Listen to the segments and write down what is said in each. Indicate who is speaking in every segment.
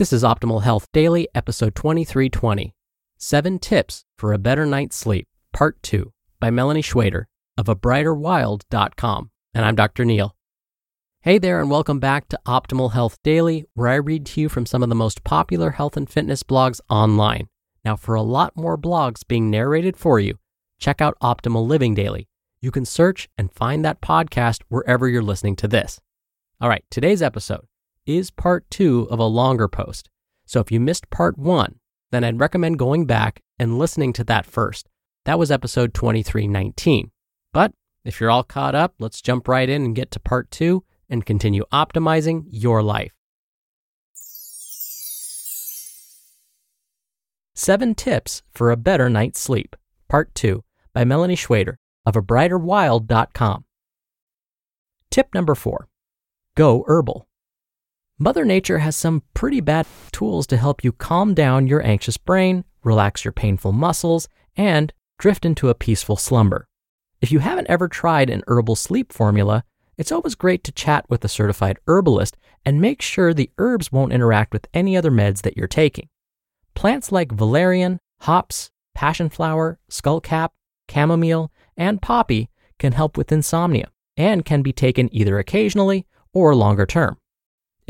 Speaker 1: This is Optimal Health Daily, episode 2320 Seven Tips for a Better Night's Sleep, Part 2, by Melani Schweder of a brighterwild.com. And I'm Dr. Neal. Hey there, and welcome back to Optimal Health Daily, where I read to you from some of the most popular health and fitness blogs online. Now, for a lot more blogs being narrated for you, check out Optimal Living Daily. You can search and find that podcast wherever you're listening to this. All right, today's episode is part two of a longer post. So if you missed part one, then I'd recommend going back and listening to that first. That was episode 2319. But if you're all caught up, let's jump right in and get to part two and continue optimizing your life. Seven Tips for a Better Night's Sleep, Part 2 by Melani Schweder of a brighterwild.com. Tip number four Go Herbal. Mother Nature has some pretty bad tools to help you calm down your anxious brain, relax your painful muscles, and drift into a peaceful slumber. If you haven't ever tried an herbal sleep formula, it's always great to chat with a certified herbalist and make sure the herbs won't interact with any other meds that you're taking. Plants like valerian, hops, passion flower, skullcap, chamomile, and poppy can help with insomnia and can be taken either occasionally or longer term.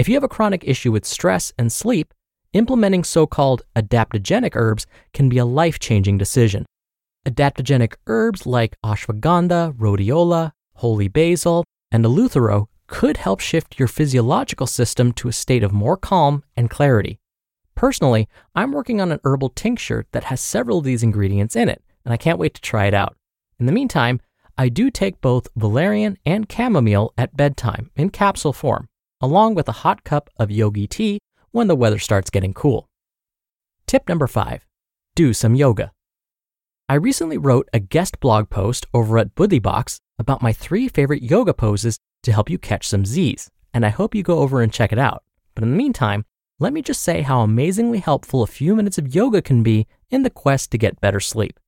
Speaker 1: If you have a chronic issue with stress and sleep, implementing so called adaptogenic herbs can be a life changing decision. Adaptogenic herbs like ashwagandha, rhodiola, holy basil, and eleuthero could help shift your physiological system to a state of more calm and clarity. Personally, I'm working on an herbal tincture that has several of these ingredients in it, and I can't wait to try it out. In the meantime, I do take both valerian and chamomile at bedtime in capsule form, along with a hot cup of yogi tea when the weather starts getting cool. Tip number five do some yoga. I recently wrote a guest blog post over at Buddhibox about my three favorite yoga poses to help you catch some Z's, and I hope you go over and check it out. But in the meantime, let me just say how amazingly helpful a few minutes of yoga can be in the quest to get better sleep.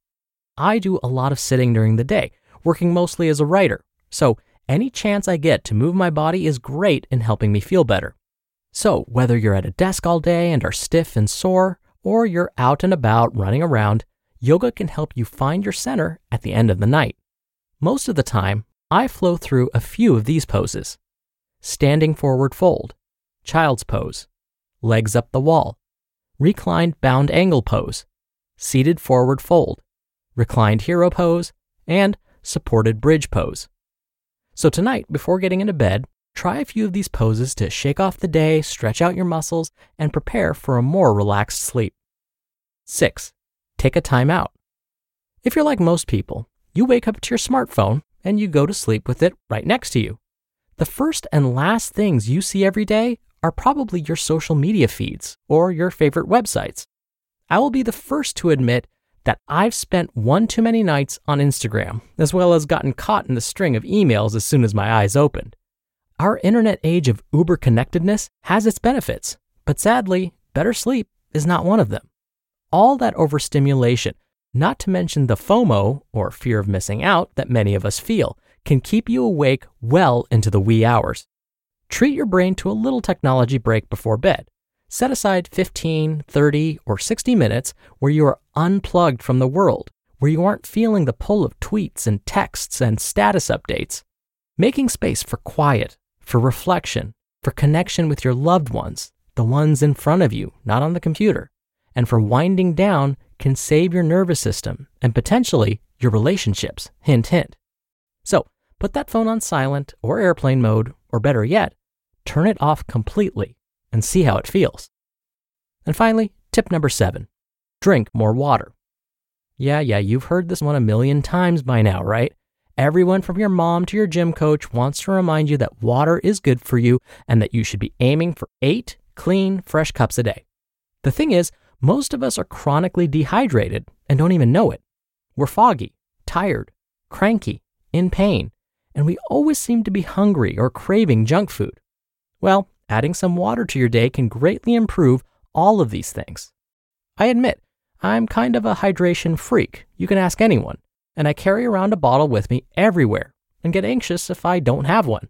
Speaker 1: I do a lot of sitting during the day, working mostly as a writer, so any chance I get to move my body is great in helping me feel better. So, whether you're at a desk all day and are stiff and sore, or you're out and about running around, yoga can help you find your center at the end of the night. Most of the time, I flow through a few of these poses standing forward fold, child's pose, legs up the wall, reclined bound angle pose, seated forward fold, reclined hero pose, and supported bridge pose. So tonight, before getting into bed, try a few of these poses to shake off the day, stretch out your muscles, and prepare for a more relaxed sleep. 6. Take a time out. If you're like most people, you wake up to your smartphone and you go to sleep with it right next to you. The first and last things you see every day are probably your social media feeds or your favorite websites. I will be the first to admit that I've spent one too many nights on Instagram, as well as gotten caught in the string of emails as soon as my eyes opened. Our internet age of uber connectedness has its benefits, but sadly, better sleep is not one of them. All that overstimulation, not to mention the FOMO, or fear of missing out, that many of us feel, can keep you awake well into the wee hours. Treat your brain to a little technology break before bed. Set aside 15, 30, or 60 minutes where you are unplugged from the world, where you aren't feeling the pull of tweets and texts and status updates. Making space for quiet, for reflection, for connection with your loved ones, the ones in front of you, not on the computer, and for winding down can save your nervous system and potentially your relationships. Hint, hint. So put that phone on silent or airplane mode, or better yet, turn it off completely and see how it feels. And finally, tip number seven drink more water. Yeah, yeah, you've heard this one a million times by now, right? Everyone from your mom to your gym coach wants to remind you that water is good for you and that you should be aiming for eight clean, fresh cups a day. The thing is, most of us are chronically dehydrated and don't even know it. We're foggy, tired, cranky, in pain, and we always seem to be hungry or craving junk food. Well, adding some water to your day can greatly improve all of these things. I admit, I'm kind of a hydration freak. You can ask anyone. And I carry around a bottle with me everywhere and get anxious if I don't have one.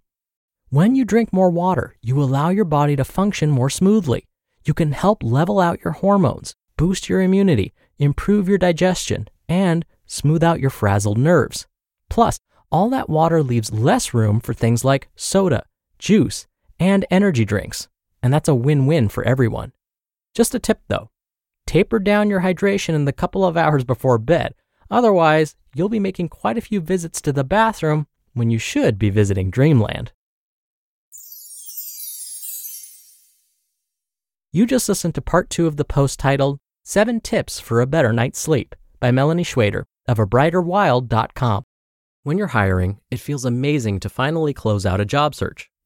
Speaker 1: When you drink more water, you allow your body to function more smoothly. You can help level out your hormones, boost your immunity, improve your digestion, and smooth out your frazzled nerves. Plus, all that water leaves less room for things like soda, juice, and energy drinks. And that's a win win for everyone. Just a tip though taper down your hydration in the couple of hours before bed. Otherwise, you'll be making quite a few visits to the bathroom when you should be visiting Dreamland. You just listened to part two of the post titled Seven Tips for a Better Night's Sleep by Melani Schweder of abrighterwild.com. When you're hiring, it feels amazing to finally close out a job search.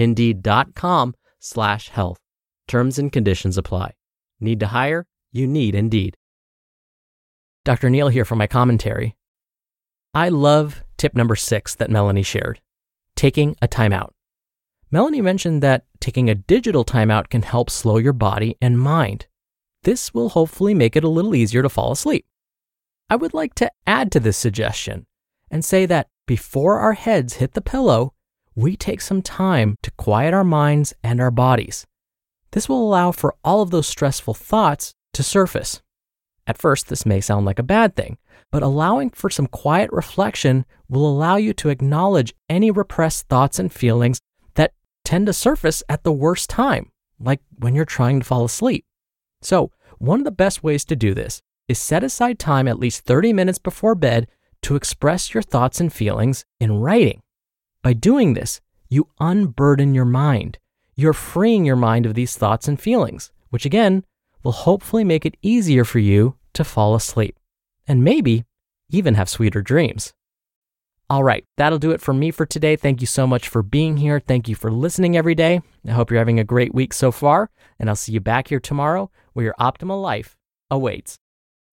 Speaker 1: Indeed.com slash health. Terms and conditions apply. Need to hire? You need Indeed. Dr. Neal here for my commentary. I love tip number six that Melani shared taking a timeout. Melani mentioned that taking a digital timeout can help slow your body and mind. This will hopefully make it a little easier to fall asleep. I would like to add to this suggestion and say that before our heads hit the pillow, we take some time to quiet our minds and our bodies. This will allow for all of those stressful thoughts to surface. At first, this may sound like a bad thing, but allowing for some quiet reflection will allow you to acknowledge any repressed thoughts and feelings that tend to surface at the worst time, like when you're trying to fall asleep. So, one of the best ways to do this is set aside time at least 30 minutes before bed to express your thoughts and feelings in writing. By doing this, you unburden your mind. You're freeing your mind of these thoughts and feelings, which again will hopefully make it easier for you to fall asleep and maybe even have sweeter dreams. All right, that'll do it for me for today. Thank you so much for being here. Thank you for listening every day. I hope you're having a great week so far, and I'll see you back here tomorrow where your optimal life awaits.